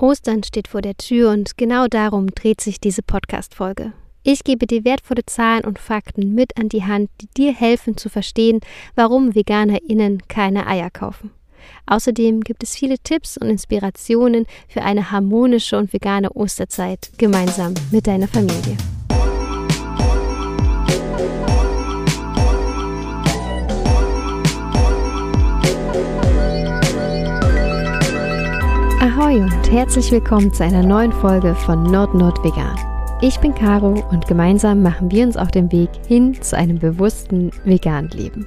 Ostern steht vor der Tür und genau darum dreht sich diese Podcast-Folge. Ich gebe dir wertvolle Zahlen und Fakten mit an die Hand, die dir helfen zu verstehen, warum VeganerInnen keine Eier kaufen. Außerdem gibt es viele Tipps und Inspirationen für eine harmonische und vegane Osterzeit gemeinsam mit deiner Familie. Ahoi und herzlich willkommen zu einer neuen Folge von Nord Nord Vegan. Ich bin Caro und gemeinsam machen wir uns auf den Weg hin zu einem bewussten veganen Leben.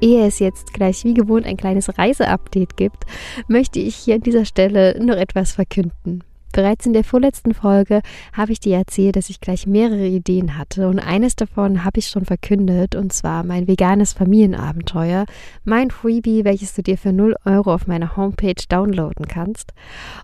Ehe es jetzt gleich wie gewohnt ein kleines Reiseupdate gibt, möchte ich hier an dieser Stelle noch etwas verkünden. Bereits in der vorletzten Folge habe ich dir erzählt, dass ich gleich mehrere Ideen hatte und eines davon habe ich schon verkündet und zwar mein veganes Familienabenteuer, mein Freebie, welches du dir für 0 Euro auf meiner Homepage downloaden kannst.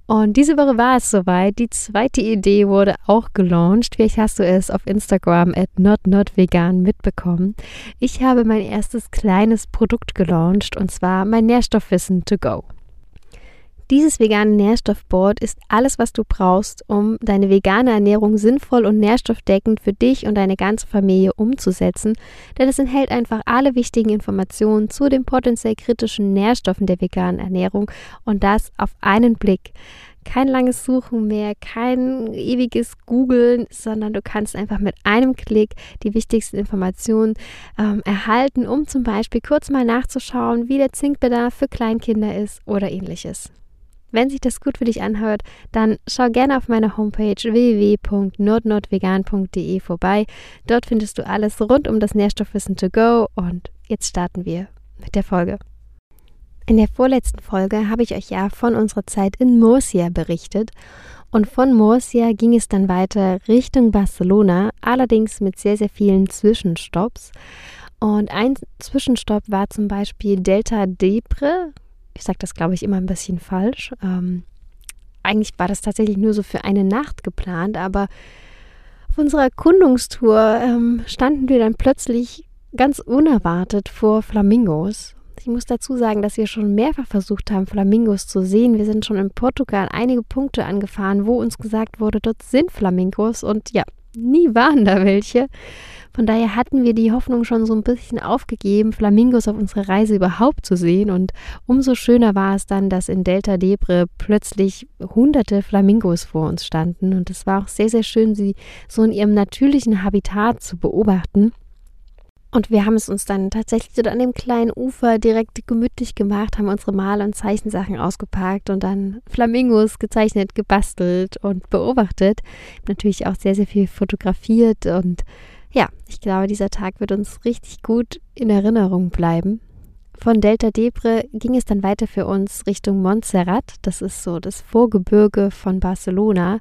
Und diese Woche war es soweit. Die zweite Idee wurde auch gelauncht. Vielleicht hast du es auf Instagram at notnotvegan mitbekommen. Ich habe mein erstes kleines Produkt gelauncht und zwar mein Nährstoffwissen to go. Dieses vegane Nährstoffboard ist alles, was du brauchst, um deine vegane Ernährung sinnvoll und nährstoffdeckend für dich und deine ganze Familie umzusetzen, denn es enthält einfach alle wichtigen Informationen zu den potenziell kritischen Nährstoffen der veganen Ernährung und das auf einen Blick. Kein langes Suchen mehr, kein ewiges Googeln, sondern du kannst einfach mit einem Klick die wichtigsten Informationen ähm, erhalten, um zum Beispiel kurz mal nachzuschauen, wie der Zinkbedarf für Kleinkinder ist oder ähnliches. Wenn sich das gut für dich anhört, dann schau gerne auf meiner Homepage www.nordnordvegan.de vorbei. Dort findest du alles rund um das Nährstoffwissen to go und jetzt starten wir mit der Folge. In der vorletzten Folge habe ich euch ja von unserer Zeit in Murcia berichtet und von Murcia ging es dann weiter Richtung Barcelona, allerdings mit sehr, sehr vielen Zwischenstopps. Und ein Zwischenstopp war zum Beispiel Delta Depre, ich sage das, glaube ich, immer ein bisschen falsch. Ähm, eigentlich war das tatsächlich nur so für eine Nacht geplant, aber auf unserer Erkundungstour ähm, standen wir dann plötzlich ganz unerwartet vor Flamingos. Ich muss dazu sagen, dass wir schon mehrfach versucht haben, Flamingos zu sehen. Wir sind schon in Portugal einige Punkte angefahren, wo uns gesagt wurde, dort sind Flamingos und ja, nie waren da welche. Von daher hatten wir die Hoffnung schon so ein bisschen aufgegeben, Flamingos auf unserer Reise überhaupt zu sehen. Und umso schöner war es dann, dass in Delta Debre plötzlich hunderte Flamingos vor uns standen. Und es war auch sehr, sehr schön, sie so in ihrem natürlichen Habitat zu beobachten. Und wir haben es uns dann tatsächlich so an dem kleinen Ufer direkt gemütlich gemacht, haben unsere Mal- und Zeichensachen ausgepackt und dann Flamingos gezeichnet, gebastelt und beobachtet. Natürlich auch sehr, sehr viel fotografiert und ja, ich glaube, dieser Tag wird uns richtig gut in Erinnerung bleiben. Von Delta Debre ging es dann weiter für uns Richtung Montserrat. Das ist so das Vorgebirge von Barcelona.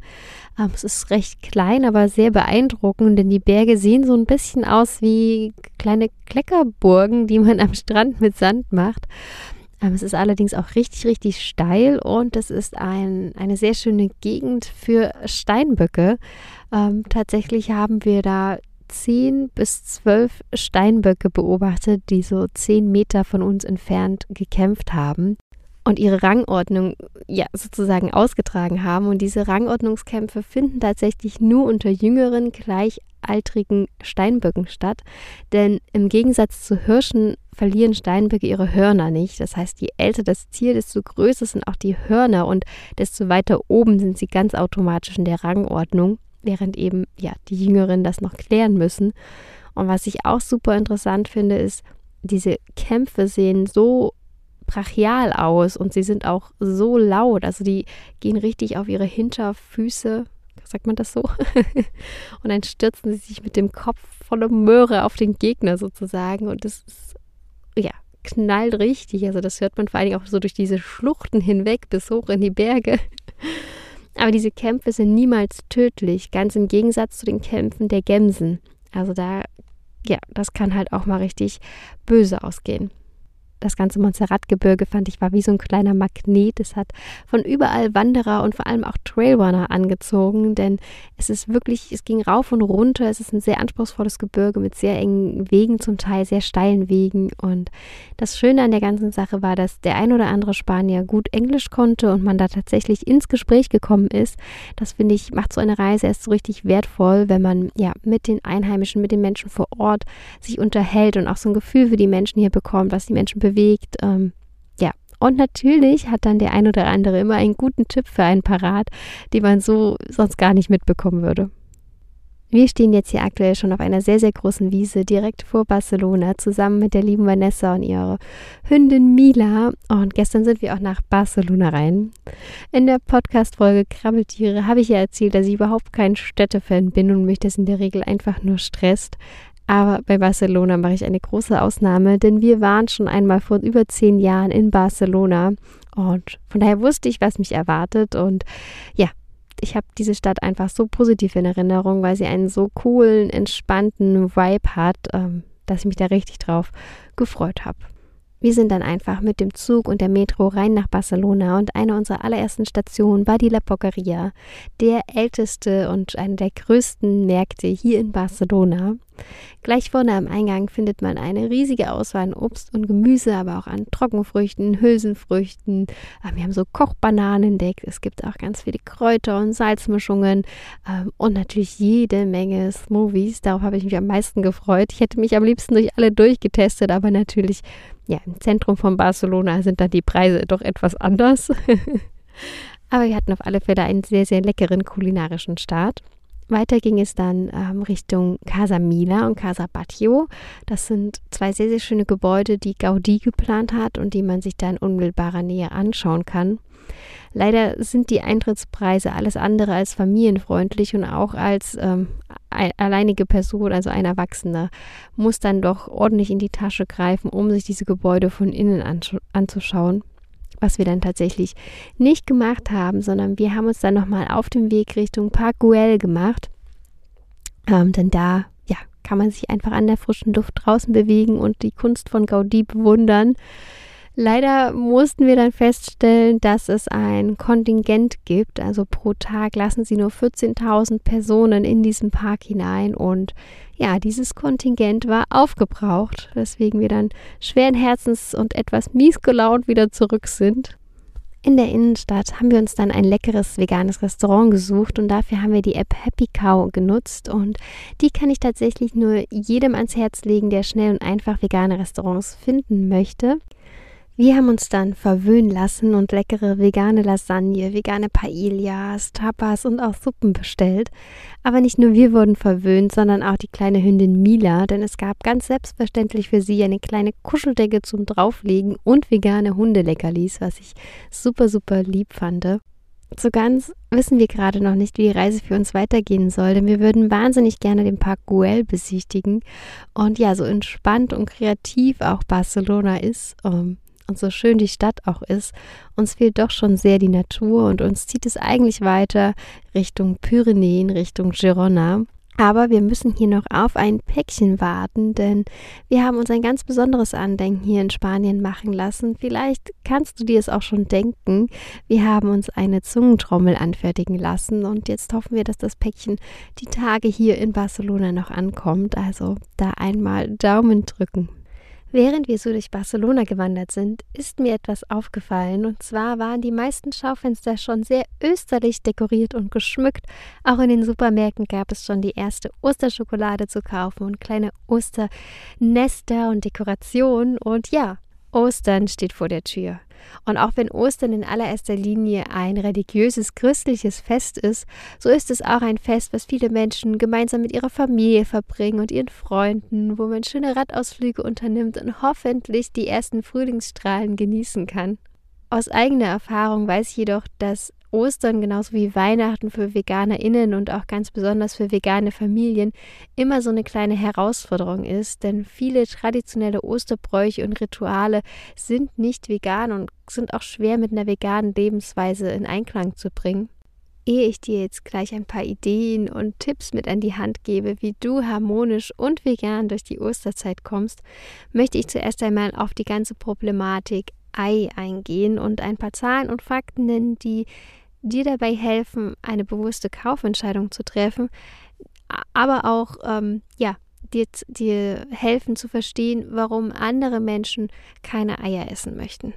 Ähm, es ist recht klein, aber sehr beeindruckend, denn die Berge sehen so ein bisschen aus wie kleine Kleckerburgen, die man am Strand mit Sand macht. Ähm, es ist allerdings auch richtig, richtig steil und es ist ein, eine sehr schöne Gegend für Steinböcke. Ähm, tatsächlich haben wir da zehn bis zwölf Steinböcke beobachtet, die so zehn Meter von uns entfernt gekämpft haben und ihre Rangordnung ja sozusagen ausgetragen haben. Und diese Rangordnungskämpfe finden tatsächlich nur unter jüngeren, gleichaltrigen Steinböcken statt. Denn im Gegensatz zu Hirschen verlieren Steinböcke ihre Hörner nicht. Das heißt, je älter das Tier, desto größer sind auch die Hörner und desto weiter oben sind sie ganz automatisch in der Rangordnung während eben ja die Jüngeren das noch klären müssen. Und was ich auch super interessant finde, ist, diese Kämpfe sehen so brachial aus und sie sind auch so laut. Also die gehen richtig auf ihre Hinterfüße, sagt man das so? und dann stürzen sie sich mit dem Kopf voller Möhre auf den Gegner sozusagen. Und das ist, ja, knallt richtig. Also das hört man vor allen Dingen auch so durch diese Schluchten hinweg bis hoch in die Berge. Aber diese Kämpfe sind niemals tödlich, ganz im Gegensatz zu den Kämpfen der Gämsen. Also da, ja, das kann halt auch mal richtig böse ausgehen. Das ganze Montserrat-Gebirge fand ich war wie so ein kleiner Magnet. Es hat von überall Wanderer und vor allem auch Trailrunner angezogen, denn es ist wirklich, es ging rauf und runter. Es ist ein sehr anspruchsvolles Gebirge mit sehr engen Wegen, zum Teil sehr steilen Wegen. Und das Schöne an der ganzen Sache war, dass der ein oder andere Spanier gut Englisch konnte und man da tatsächlich ins Gespräch gekommen ist. Das finde ich, macht so eine Reise erst so richtig wertvoll, wenn man ja mit den Einheimischen, mit den Menschen vor Ort sich unterhält und auch so ein Gefühl für die Menschen hier bekommt, was die Menschen bewegt. Ähm, ja, und natürlich hat dann der ein oder andere immer einen guten Tipp für einen parat, den man so sonst gar nicht mitbekommen würde. Wir stehen jetzt hier aktuell schon auf einer sehr, sehr großen Wiese direkt vor Barcelona zusammen mit der lieben Vanessa und ihrer Hündin Mila. Und gestern sind wir auch nach Barcelona rein. In der Podcast-Folge Krabbeltiere habe ich ja erzählt, dass ich überhaupt kein Städtefan bin und mich das in der Regel einfach nur stresst. Aber bei Barcelona mache ich eine große Ausnahme, denn wir waren schon einmal vor über zehn Jahren in Barcelona und von daher wusste ich, was mich erwartet. Und ja, ich habe diese Stadt einfach so positiv in Erinnerung, weil sie einen so coolen, entspannten Vibe hat, ähm, dass ich mich da richtig drauf gefreut habe. Wir sind dann einfach mit dem Zug und der Metro rein nach Barcelona und eine unserer allerersten Stationen war die La Poqueria, der älteste und einer der größten Märkte hier in Barcelona. Gleich vorne am Eingang findet man eine riesige Auswahl an Obst und Gemüse, aber auch an Trockenfrüchten, Hülsenfrüchten. Ah, wir haben so Kochbananen entdeckt. Es gibt auch ganz viele Kräuter und Salzmischungen ähm, und natürlich jede Menge Smoothies. Darauf habe ich mich am meisten gefreut. Ich hätte mich am liebsten durch alle durchgetestet, aber natürlich, ja, im Zentrum von Barcelona sind dann die Preise doch etwas anders. aber wir hatten auf alle Fälle einen sehr, sehr leckeren kulinarischen Start. Weiter ging es dann ähm, Richtung Casa Mila und Casa Batlló. Das sind zwei sehr, sehr schöne Gebäude, die Gaudí geplant hat und die man sich da in unmittelbarer Nähe anschauen kann. Leider sind die Eintrittspreise alles andere als familienfreundlich und auch als ähm, alleinige Person, also ein Erwachsener, muss dann doch ordentlich in die Tasche greifen, um sich diese Gebäude von innen anzuschauen was wir dann tatsächlich nicht gemacht haben, sondern wir haben uns dann nochmal auf dem Weg Richtung Park Güell gemacht. Ähm, denn da, ja, kann man sich einfach an der frischen Luft draußen bewegen und die Kunst von Gaudi bewundern. Leider mussten wir dann feststellen, dass es ein Kontingent gibt. Also pro Tag lassen sie nur 14.000 Personen in diesen Park hinein. Und ja, dieses Kontingent war aufgebraucht, weswegen wir dann schweren Herzens und etwas mies gelaunt wieder zurück sind. In der Innenstadt haben wir uns dann ein leckeres veganes Restaurant gesucht und dafür haben wir die App Happy Cow genutzt und die kann ich tatsächlich nur jedem ans Herz legen, der schnell und einfach vegane Restaurants finden möchte. Wir haben uns dann verwöhnen lassen und leckere vegane Lasagne, vegane Paellas, Tapas und auch Suppen bestellt. Aber nicht nur wir wurden verwöhnt, sondern auch die kleine Hündin Mila, denn es gab ganz selbstverständlich für sie eine kleine Kuscheldecke zum Drauflegen und vegane Hundeleckerlis, was ich super, super lieb fand. So ganz wissen wir gerade noch nicht, wie die Reise für uns weitergehen soll, denn wir würden wahnsinnig gerne den Park Güell besichtigen. Und ja, so entspannt und kreativ auch Barcelona ist, ähm, und so schön die Stadt auch ist, uns fehlt doch schon sehr die Natur und uns zieht es eigentlich weiter Richtung Pyrenäen, Richtung Girona. Aber wir müssen hier noch auf ein Päckchen warten, denn wir haben uns ein ganz besonderes Andenken hier in Spanien machen lassen. Vielleicht kannst du dir es auch schon denken. Wir haben uns eine Zungentrommel anfertigen lassen und jetzt hoffen wir, dass das Päckchen die Tage hier in Barcelona noch ankommt. Also da einmal Daumen drücken. Während wir so durch Barcelona gewandert sind, ist mir etwas aufgefallen. Und zwar waren die meisten Schaufenster schon sehr österlich dekoriert und geschmückt. Auch in den Supermärkten gab es schon die erste Osterschokolade zu kaufen und kleine Osternester und Dekorationen. Und ja, Ostern steht vor der Tür. Und auch wenn Ostern in allererster Linie ein religiöses, christliches Fest ist, so ist es auch ein Fest, was viele Menschen gemeinsam mit ihrer Familie verbringen und ihren Freunden, wo man schöne Radausflüge unternimmt und hoffentlich die ersten Frühlingsstrahlen genießen kann. Aus eigener Erfahrung weiß ich jedoch, dass Ostern genauso wie Weihnachten für VeganerInnen und auch ganz besonders für vegane Familien immer so eine kleine Herausforderung ist, denn viele traditionelle Osterbräuche und Rituale sind nicht vegan und sind auch schwer mit einer veganen Lebensweise in Einklang zu bringen. ehe ich dir jetzt gleich ein paar Ideen und Tipps mit an die Hand gebe, wie du harmonisch und vegan durch die Osterzeit kommst, möchte ich zuerst einmal auf die ganze Problematik Ei eingehen und ein paar Zahlen und Fakten nennen, die dir dabei helfen, eine bewusste Kaufentscheidung zu treffen, aber auch ähm, ja, dir, dir helfen zu verstehen, warum andere Menschen keine Eier essen möchten.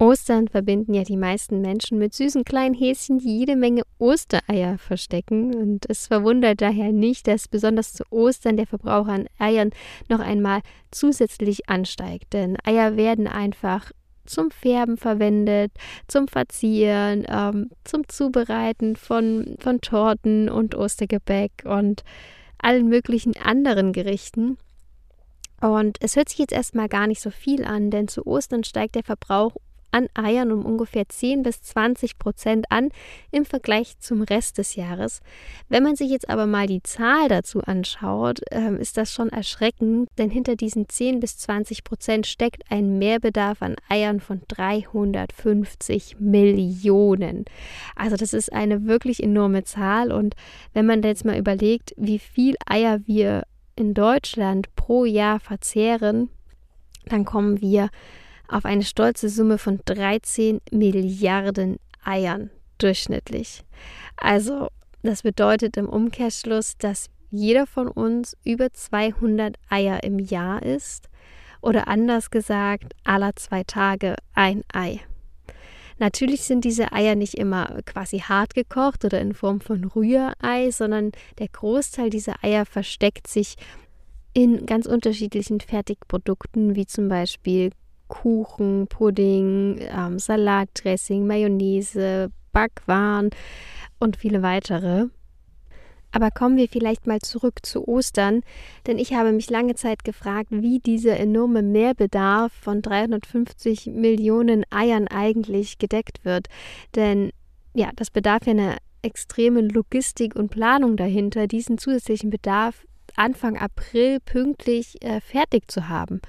Ostern verbinden ja die meisten Menschen mit süßen kleinen Häschen, die jede Menge Ostereier verstecken. Und es verwundert daher nicht, dass besonders zu Ostern der Verbrauch an Eiern noch einmal zusätzlich ansteigt. Denn Eier werden einfach zum Färben verwendet, zum Verzieren, ähm, zum Zubereiten von, von Torten und Ostergebäck und allen möglichen anderen Gerichten. Und es hört sich jetzt erstmal gar nicht so viel an, denn zu Ostern steigt der Verbrauch an Eiern um ungefähr 10 bis 20 Prozent an im Vergleich zum Rest des Jahres. Wenn man sich jetzt aber mal die Zahl dazu anschaut, äh, ist das schon erschreckend, denn hinter diesen 10 bis 20 Prozent steckt ein Mehrbedarf an Eiern von 350 Millionen. Also das ist eine wirklich enorme Zahl und wenn man jetzt mal überlegt, wie viel Eier wir in Deutschland pro Jahr verzehren, dann kommen wir auf eine stolze Summe von 13 Milliarden Eiern durchschnittlich. Also das bedeutet im Umkehrschluss, dass jeder von uns über 200 Eier im Jahr isst oder anders gesagt, aller zwei Tage ein Ei. Natürlich sind diese Eier nicht immer quasi hart gekocht oder in Form von Rührei, sondern der Großteil dieser Eier versteckt sich in ganz unterschiedlichen Fertigprodukten, wie zum Beispiel Kuchen, Pudding, ähm, Salatdressing, Mayonnaise, Backwaren und viele weitere. Aber kommen wir vielleicht mal zurück zu Ostern, denn ich habe mich lange Zeit gefragt, wie dieser enorme Mehrbedarf von 350 Millionen Eiern eigentlich gedeckt wird. Denn ja, das bedarf ja einer extremen Logistik und Planung dahinter, diesen zusätzlichen Bedarf Anfang April pünktlich äh, fertig zu haben.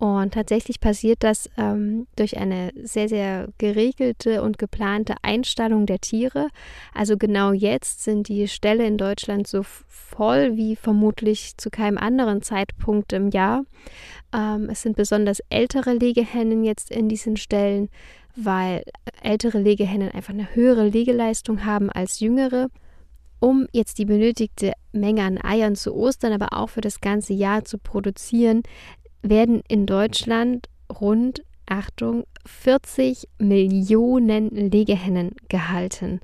Und tatsächlich passiert das ähm, durch eine sehr, sehr geregelte und geplante Einstallung der Tiere. Also genau jetzt sind die Ställe in Deutschland so voll wie vermutlich zu keinem anderen Zeitpunkt im Jahr. Ähm, es sind besonders ältere Legehennen jetzt in diesen Ställen, weil ältere Legehennen einfach eine höhere Legeleistung haben als jüngere um jetzt die benötigte Menge an Eiern zu Ostern, aber auch für das ganze Jahr zu produzieren, werden in Deutschland rund, Achtung, 40 Millionen Legehennen gehalten.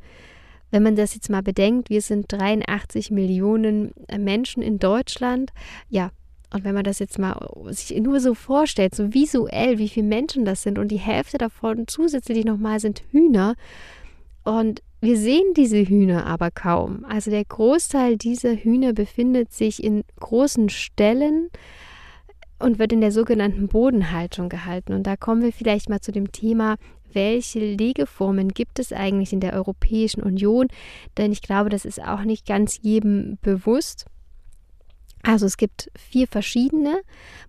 Wenn man das jetzt mal bedenkt, wir sind 83 Millionen Menschen in Deutschland, ja, und wenn man das jetzt mal sich nur so vorstellt, so visuell, wie viele Menschen das sind und die Hälfte davon zusätzlich nochmal sind Hühner und wir sehen diese Hühner aber kaum. Also der Großteil dieser Hühner befindet sich in großen Ställen, und wird in der sogenannten Bodenhaltung gehalten. Und da kommen wir vielleicht mal zu dem Thema, welche Legeformen gibt es eigentlich in der Europäischen Union? Denn ich glaube, das ist auch nicht ganz jedem bewusst. Also es gibt vier verschiedene,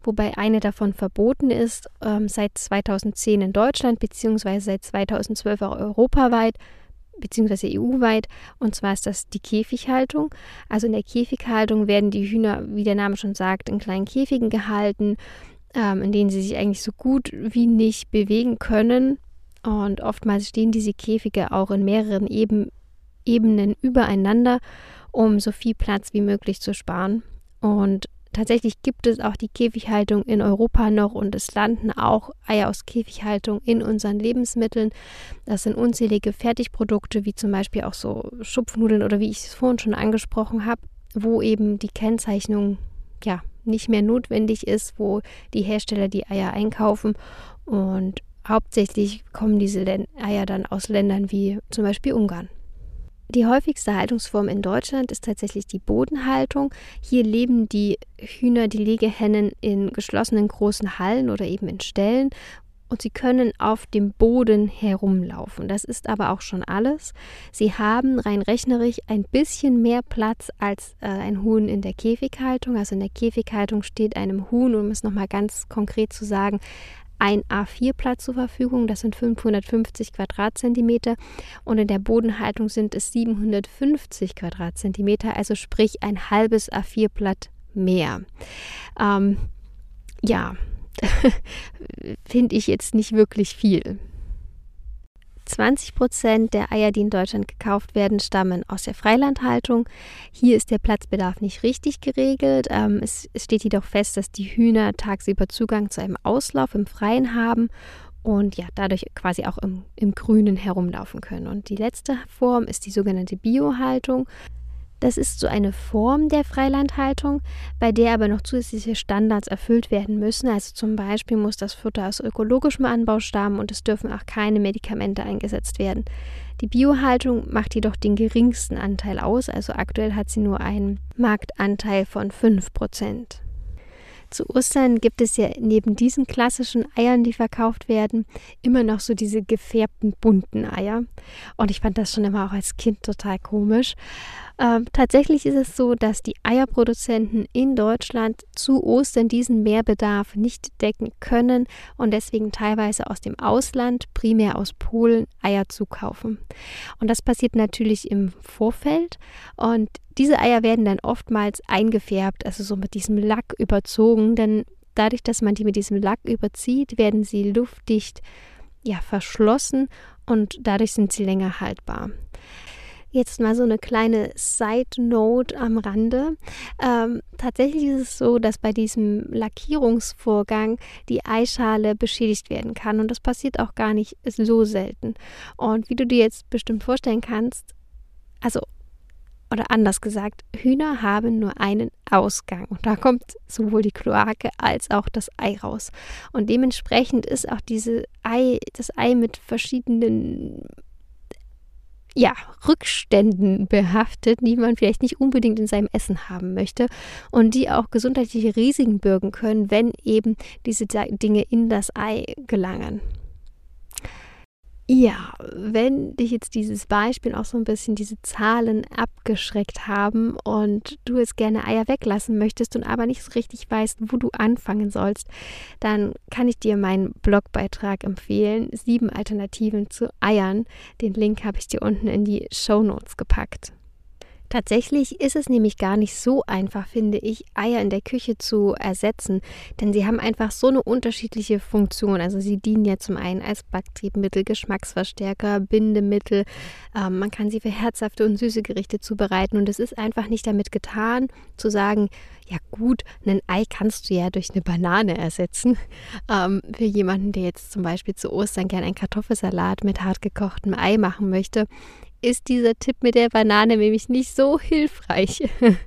wobei eine davon verboten ist, ähm, seit 2010 in Deutschland beziehungsweise seit 2012 auch europaweit beziehungsweise EU-weit. Und zwar ist das die Käfighaltung. Also in der Käfighaltung werden die Hühner, wie der Name schon sagt, in kleinen Käfigen gehalten, ähm, in denen sie sich eigentlich so gut wie nicht bewegen können. Und oftmals stehen diese Käfige auch in mehreren Eben Ebenen übereinander, um so viel Platz wie möglich zu sparen. Und Tatsächlich gibt es auch die Käfighaltung in Europa noch und es landen auch Eier aus Käfighaltung in unseren Lebensmitteln. Das sind unzählige Fertigprodukte, wie zum Beispiel auch so Schupfnudeln oder wie ich es vorhin schon angesprochen habe, wo eben die Kennzeichnung ja nicht mehr notwendig ist, wo die Hersteller die Eier einkaufen und hauptsächlich kommen diese Eier dann aus Ländern wie zum Beispiel Ungarn. Die häufigste Haltungsform in Deutschland ist tatsächlich die Bodenhaltung. Hier leben die Hühner, die Legehennen in geschlossenen großen Hallen oder eben in Ställen und sie können auf dem Boden herumlaufen. Das ist aber auch schon alles. Sie haben rein rechnerisch ein bisschen mehr Platz als äh, ein Huhn in der Käfighaltung. Also in der Käfighaltung steht einem Huhn, um es nochmal ganz konkret zu sagen, ein A4-Blatt zur Verfügung. Das sind 550 Quadratzentimeter und in der Bodenhaltung sind es 750 Quadratzentimeter, also sprich ein halbes A4-Blatt mehr. Ähm, ja, finde ich jetzt nicht wirklich viel. 20 Prozent der Eier, die in Deutschland gekauft werden, stammen aus der Freilandhaltung. Hier ist der Platzbedarf nicht richtig geregelt. Ähm, es, es steht jedoch fest, dass die Hühner tagsüber Zugang zu einem Auslauf im Freien haben und ja, dadurch quasi auch im, im Grünen herumlaufen können. Und die letzte Form ist die sogenannte Biohaltung. Das ist so eine Form der Freilandhaltung, bei der aber noch zusätzliche Standards erfüllt werden müssen. Also zum Beispiel muss das Futter aus ökologischem Anbau stammen und es dürfen auch keine Medikamente eingesetzt werden. Die Biohaltung macht jedoch den geringsten Anteil aus, also aktuell hat sie nur einen Marktanteil von 5 Prozent. Zu Ostern gibt es ja neben diesen klassischen Eiern, die verkauft werden, immer noch so diese gefärbten bunten Eier. Und ich fand das schon immer auch als Kind total komisch. Ähm, tatsächlich ist es so, dass die Eierproduzenten in Deutschland zu Ostern diesen Mehrbedarf nicht decken können und deswegen teilweise aus dem Ausland, primär aus Polen, Eier zukaufen. Und das passiert natürlich im Vorfeld und diese Eier werden dann oftmals eingefärbt, also so mit diesem Lack überzogen, denn dadurch, dass man die mit diesem Lack überzieht, werden sie luftdicht ja, verschlossen und dadurch sind sie länger haltbar. Jetzt mal so eine kleine Side Note am Rande. Ähm, tatsächlich ist es so, dass bei diesem Lackierungsvorgang die Eischale beschädigt werden kann und das passiert auch gar nicht so selten. Und wie du dir jetzt bestimmt vorstellen kannst, also oder anders gesagt, Hühner haben nur einen Ausgang. Und da kommt sowohl die Kloake als auch das Ei raus. Und dementsprechend ist auch diese Ei, das Ei mit verschiedenen ja, Rückständen behaftet, die man vielleicht nicht unbedingt in seinem Essen haben möchte und die auch gesundheitliche Risiken bürgen können, wenn eben diese Dinge in das Ei gelangen. Ja, wenn dich jetzt dieses Beispiel auch so ein bisschen diese Zahlen abgeschreckt haben und du jetzt gerne Eier weglassen möchtest und aber nicht so richtig weißt, wo du anfangen sollst, dann kann ich dir meinen Blogbeitrag empfehlen. Sieben Alternativen zu Eiern. Den Link habe ich dir unten in die Show Notes gepackt. Tatsächlich ist es nämlich gar nicht so einfach, finde ich, Eier in der Küche zu ersetzen, denn sie haben einfach so eine unterschiedliche Funktion. Also sie dienen ja zum einen als Backtriebmittel, Geschmacksverstärker, Bindemittel. Ähm, man kann sie für herzhafte und süße Gerichte zubereiten und es ist einfach nicht damit getan, zu sagen, ja gut, ein Ei kannst du ja durch eine Banane ersetzen. Ähm, für jemanden, der jetzt zum Beispiel zu Ostern gern einen Kartoffelsalat mit hartgekochtem Ei machen möchte, ist dieser Tipp mit der Banane nämlich nicht so hilfreich.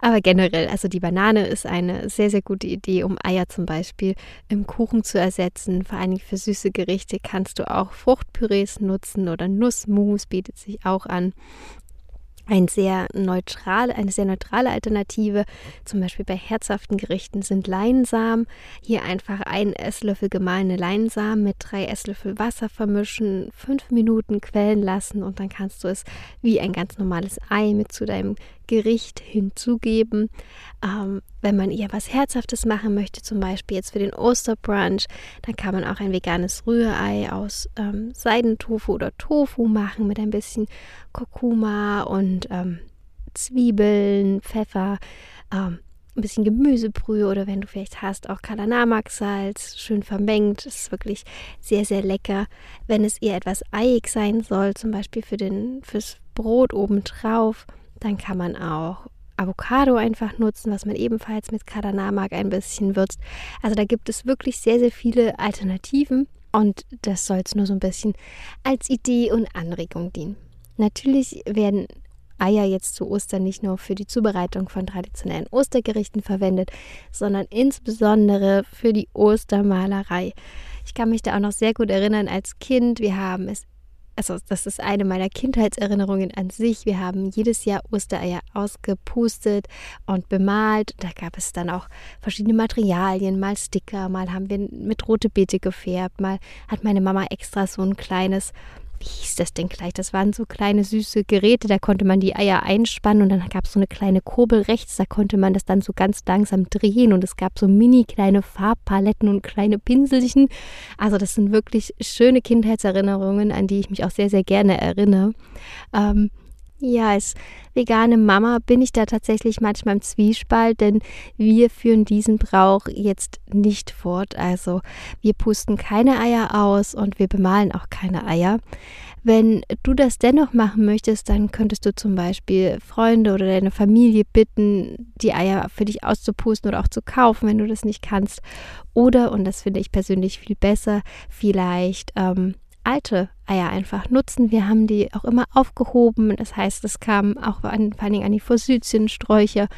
Aber generell, also die Banane ist eine sehr, sehr gute Idee, um Eier zum Beispiel im Kuchen zu ersetzen. Vor allem für süße Gerichte kannst du auch Fruchtpürees nutzen oder Nussmus bietet sich auch an ein sehr neutral, eine sehr neutrale Alternative, zum Beispiel bei herzhaften Gerichten, sind Leinsamen. Hier einfach einen Esslöffel gemahlene Leinsamen mit drei Esslöffel Wasser vermischen, fünf Minuten quellen lassen und dann kannst du es wie ein ganz normales Ei mit zu deinem Gericht hinzugeben. Ähm, wenn man eher was Herzhaftes machen möchte, zum Beispiel jetzt für den Osterbrunch, dann kann man auch ein veganes Rührei aus ähm, Seidentofu oder Tofu machen mit ein bisschen Kurkuma und ähm, Zwiebeln, Pfeffer, ähm, ein bisschen Gemüsebrühe oder wenn du vielleicht hast, auch Kalanamak-Salz, schön vermengt. Das ist wirklich sehr, sehr lecker. Wenn es eher etwas eiig sein soll, zum Beispiel für den, fürs Brot obendrauf, dann kann man auch Avocado einfach nutzen, was man ebenfalls mit Kardanamak ein bisschen würzt. Also da gibt es wirklich sehr, sehr viele Alternativen und das soll es nur so ein bisschen als Idee und Anregung dienen. Natürlich werden Eier jetzt zu Ostern nicht nur für die Zubereitung von traditionellen Ostergerichten verwendet, sondern insbesondere für die Ostermalerei. Ich kann mich da auch noch sehr gut erinnern als Kind. Wir haben es also das ist eine meiner Kindheitserinnerungen an sich. Wir haben jedes Jahr Ostereier ausgepustet und bemalt. Da gab es dann auch verschiedene Materialien, mal Sticker, mal haben wir mit rote Beete gefärbt, mal hat meine Mama extra so ein kleines wie hieß das denn gleich? Das waren so kleine süße Geräte, da konnte man die Eier einspannen und dann gab es so eine kleine Kurbel rechts, da konnte man das dann so ganz langsam drehen und es gab so mini kleine Farbpaletten und kleine Pinselchen. Also das sind wirklich schöne Kindheitserinnerungen, an die ich mich auch sehr, sehr gerne erinnere. Ähm, ja, als vegane Mama bin ich da tatsächlich manchmal im Zwiespalt, denn wir führen diesen Brauch jetzt nicht fort. Also wir pusten keine Eier aus und wir bemalen auch keine Eier. Wenn du das dennoch machen möchtest, dann könntest du zum Beispiel Freunde oder deine Familie bitten, die Eier für dich auszupusten oder auch zu kaufen, wenn du das nicht kannst. Oder, und das finde ich persönlich viel besser, vielleicht ähm, alte Eier einfach nutzen. Wir haben die auch immer aufgehoben. Das heißt, es kamen auch an, vor allen Dingen an die Forsythiensträucher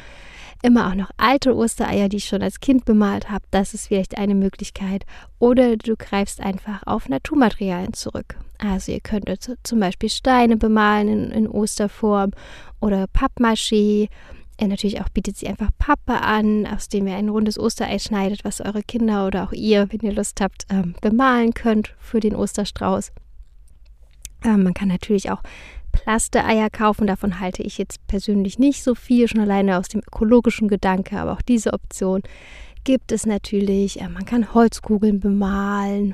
immer auch noch alte Ostereier, die ich schon als Kind bemalt habe. Das ist vielleicht eine Möglichkeit. Oder du greifst einfach auf Naturmaterialien zurück. Also ihr könntet zum Beispiel Steine bemalen in, in Osterform oder Pappmaché er natürlich auch bietet sie einfach Pappe an, aus dem ihr ein rundes Osterei schneidet, was eure Kinder oder auch ihr, wenn ihr Lust habt, ähm, bemalen könnt für den Osterstrauß. Ähm, man kann natürlich auch Plasteeier kaufen, davon halte ich jetzt persönlich nicht so viel, schon alleine aus dem ökologischen Gedanke, aber auch diese Option gibt es natürlich. Äh, man kann Holzkugeln bemalen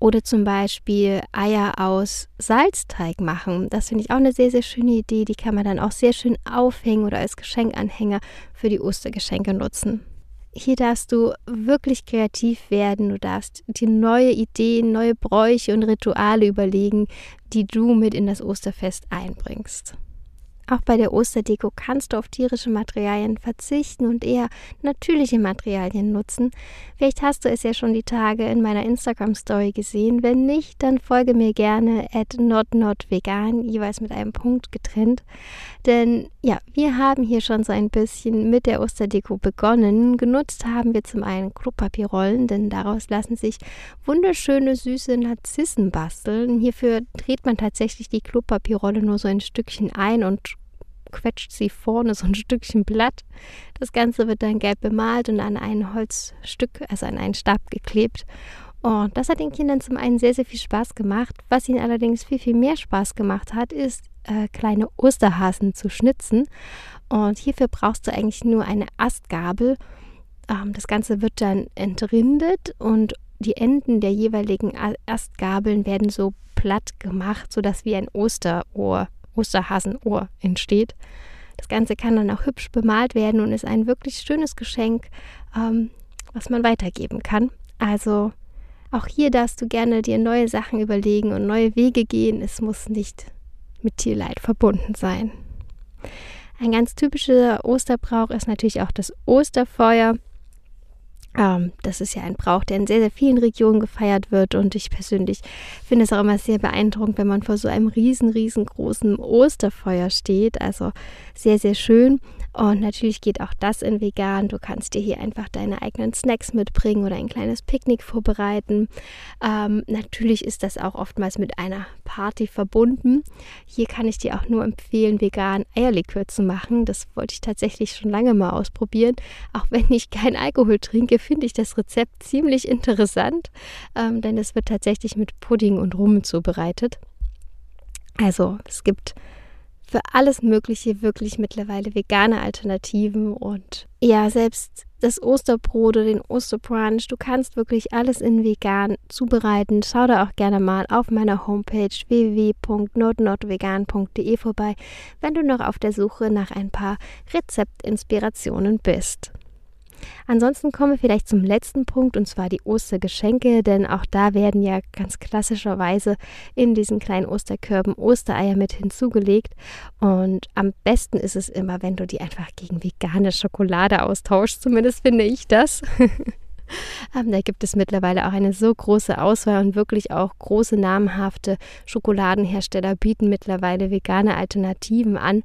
oder zum Beispiel Eier aus Salzteig machen. Das finde ich auch eine sehr, sehr schöne Idee. Die kann man dann auch sehr schön aufhängen oder als Geschenkanhänger für die Ostergeschenke nutzen. Hier darfst du wirklich kreativ werden. Du darfst dir neue Ideen, neue Bräuche und Rituale überlegen, die du mit in das Osterfest einbringst. Auch bei der Osterdeko kannst du auf tierische Materialien verzichten und eher natürliche Materialien nutzen. Vielleicht hast du es ja schon die Tage in meiner Instagram-Story gesehen. Wenn nicht, dann folge mir gerne at notnotvegan, jeweils mit einem Punkt getrennt. Denn ja, wir haben hier schon so ein bisschen mit der Osterdeko begonnen. Genutzt haben wir zum einen Klopapierrollen, denn daraus lassen sich wunderschöne, süße Narzissen basteln. Hierfür dreht man tatsächlich die Klopapierrolle nur so ein Stückchen ein und quetscht sie vorne so ein Stückchen Blatt. Das Ganze wird dann gelb bemalt und an ein Holzstück, also an einen Stab geklebt. Und das hat den Kindern zum einen sehr, sehr viel Spaß gemacht. Was ihnen allerdings viel, viel mehr Spaß gemacht hat, ist, äh, kleine Osterhasen zu schnitzen. Und hierfür brauchst du eigentlich nur eine Astgabel. Ähm, das Ganze wird dann entrindet und die Enden der jeweiligen Astgabeln werden so platt gemacht, sodass wie ein Osterohr Osterhasenohr entsteht. Das Ganze kann dann auch hübsch bemalt werden und ist ein wirklich schönes Geschenk, ähm, was man weitergeben kann. Also auch hier darfst du gerne dir neue Sachen überlegen und neue Wege gehen. Es muss nicht mit Tierleid verbunden sein. Ein ganz typischer Osterbrauch ist natürlich auch das Osterfeuer. Ähm, das ist ja ein Brauch, der in sehr, sehr vielen Regionen gefeiert wird und ich persönlich finde es auch immer sehr beeindruckend, wenn man vor so einem riesen, riesengroßen Osterfeuer steht. Also sehr, sehr schön. Und natürlich geht auch das in vegan. Du kannst dir hier einfach deine eigenen Snacks mitbringen oder ein kleines Picknick vorbereiten. Ähm, natürlich ist das auch oftmals mit einer Party verbunden. Hier kann ich dir auch nur empfehlen, vegan Eierlikör zu machen. Das wollte ich tatsächlich schon lange mal ausprobieren. Auch wenn ich kein Alkohol trinke, finde ich das Rezept ziemlich interessant, ähm, denn es wird tatsächlich mit Pudding und Rum zubereitet. Also es gibt für alles Mögliche wirklich mittlerweile vegane Alternativen und ja, selbst das Osterbrot oder den Osterbrunch, du kannst wirklich alles in vegan zubereiten. Schau da auch gerne mal auf meiner Homepage www.notnotvegan.de vorbei, wenn du noch auf der Suche nach ein paar Rezeptinspirationen bist. Ansonsten kommen wir vielleicht zum letzten Punkt und zwar die Ostergeschenke, denn auch da werden ja ganz klassischerweise in diesen kleinen Osterkörben Ostereier mit hinzugelegt und am besten ist es immer, wenn du die einfach gegen vegane Schokolade austauschst, zumindest finde ich das. Ähm, da gibt es mittlerweile auch eine so große Auswahl und wirklich auch große namhafte Schokoladenhersteller bieten mittlerweile vegane Alternativen an.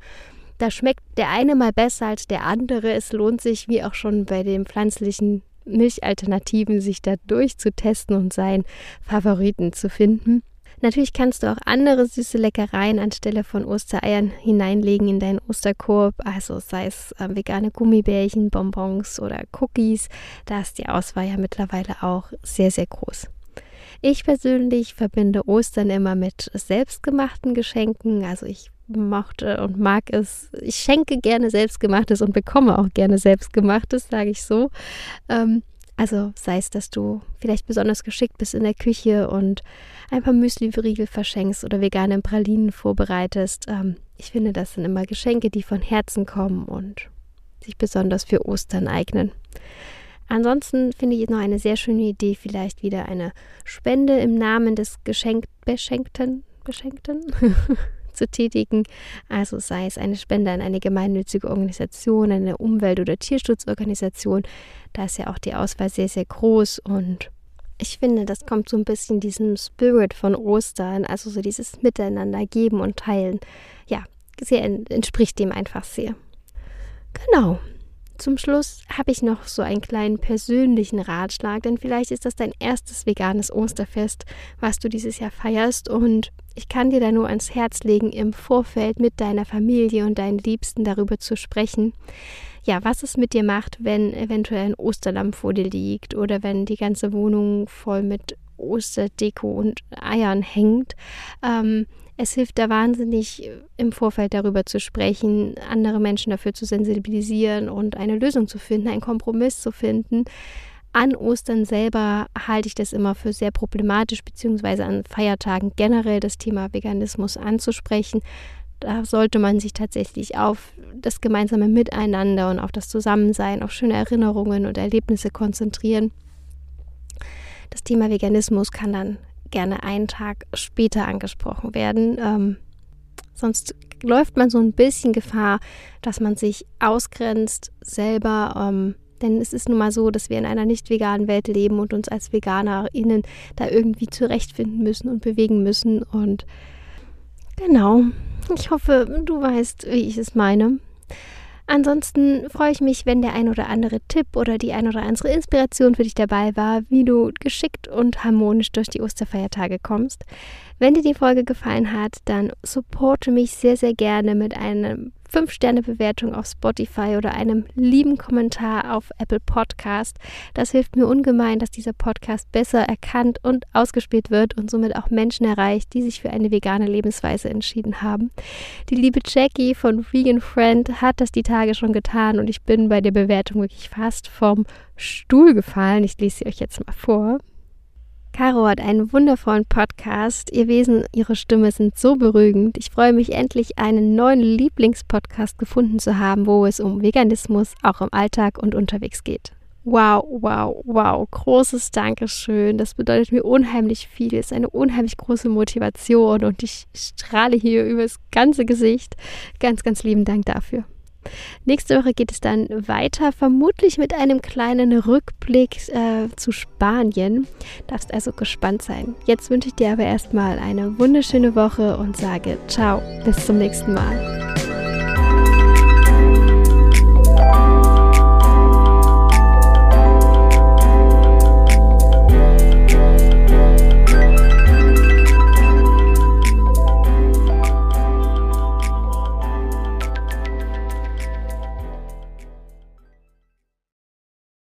Da schmeckt der eine mal besser als der andere. Es lohnt sich, wie auch schon bei den pflanzlichen Milchalternativen, sich da durchzutesten und seinen Favoriten zu finden. Natürlich kannst du auch andere süße Leckereien anstelle von Ostereiern hineinlegen in deinen Osterkorb, also sei es äh, vegane Gummibärchen, Bonbons oder Cookies. Da ist die Auswahl ja mittlerweile auch sehr, sehr groß. Ich persönlich verbinde Ostern immer mit selbstgemachten Geschenken. Also ich mochte und mag es. Ich schenke gerne selbstgemachtes und bekomme auch gerne selbstgemachtes, sage ich so. Ähm, also sei es, dass du vielleicht besonders geschickt bist in der Küche und ein paar Müsli-Riegel verschenkst oder vegane Pralinen vorbereitest. Ähm, ich finde, das sind immer Geschenke, die von Herzen kommen und sich besonders für Ostern eignen. Ansonsten finde ich noch eine sehr schöne Idee, vielleicht wieder eine Spende im Namen des Geschenk Beschenkten, Beschenkten zu tätigen. Also sei es eine Spende an eine gemeinnützige Organisation, eine Umwelt- oder Tierschutzorganisation. Da ist ja auch die Auswahl sehr, sehr groß und ich finde, das kommt so ein bisschen diesem Spirit von Ostern, also so dieses Miteinander geben und teilen. Ja, sehr entspricht dem einfach sehr. Genau, zum Schluss habe ich noch so einen kleinen persönlichen Ratschlag, denn vielleicht ist das dein erstes veganes Osterfest, was du dieses Jahr feierst und ich kann dir da nur ans Herz legen, im Vorfeld mit deiner Familie und deinen Liebsten darüber zu sprechen. Ja, was es mit dir macht, wenn eventuell ein Osterlamm vor dir liegt oder wenn die ganze Wohnung voll mit Osterdeko und Eiern hängt. Ähm, es hilft da wahnsinnig, im Vorfeld darüber zu sprechen, andere Menschen dafür zu sensibilisieren und eine Lösung zu finden, einen Kompromiss zu finden. An Ostern selber halte ich das immer für sehr problematisch, beziehungsweise an Feiertagen generell das Thema Veganismus anzusprechen. Da sollte man sich tatsächlich auf das gemeinsame Miteinander und auf das Zusammensein, auf schöne Erinnerungen und Erlebnisse konzentrieren. Das Thema Veganismus kann dann gerne einen Tag später angesprochen werden. Ähm, sonst läuft man so ein bisschen Gefahr, dass man sich ausgrenzt selber. Ähm, denn es ist nun mal so, dass wir in einer nicht veganen Welt leben und uns als VeganerInnen da irgendwie zurechtfinden müssen und bewegen müssen. Und genau, ich hoffe, du weißt, wie ich es meine. Ansonsten freue ich mich, wenn der ein oder andere Tipp oder die ein oder andere Inspiration für dich dabei war, wie du geschickt und harmonisch durch die Osterfeiertage kommst. Wenn dir die Folge gefallen hat, dann supporte mich sehr, sehr gerne mit einem 5-Sterne-Bewertung auf Spotify oder einem lieben Kommentar auf Apple Podcast. Das hilft mir ungemein, dass dieser Podcast besser erkannt und ausgespielt wird und somit auch Menschen erreicht, die sich für eine vegane Lebensweise entschieden haben. Die liebe Jackie von Vegan Friend hat das die Tage schon getan und ich bin bei der Bewertung wirklich fast vom Stuhl gefallen. Ich lese sie euch jetzt mal vor. Caro hat einen wundervollen Podcast. Ihr Wesen, ihre Stimme sind so beruhigend. Ich freue mich endlich, einen neuen Lieblingspodcast gefunden zu haben, wo es um Veganismus auch im Alltag und unterwegs geht. Wow, wow, wow. Großes Dankeschön. Das bedeutet mir unheimlich viel. Es ist eine unheimlich große Motivation und ich strahle hier übers ganze Gesicht. Ganz, ganz lieben Dank dafür. Nächste Woche geht es dann weiter, vermutlich mit einem kleinen Rückblick äh, zu Spanien. Darfst also gespannt sein. Jetzt wünsche ich dir aber erstmal eine wunderschöne Woche und sage ciao, bis zum nächsten Mal.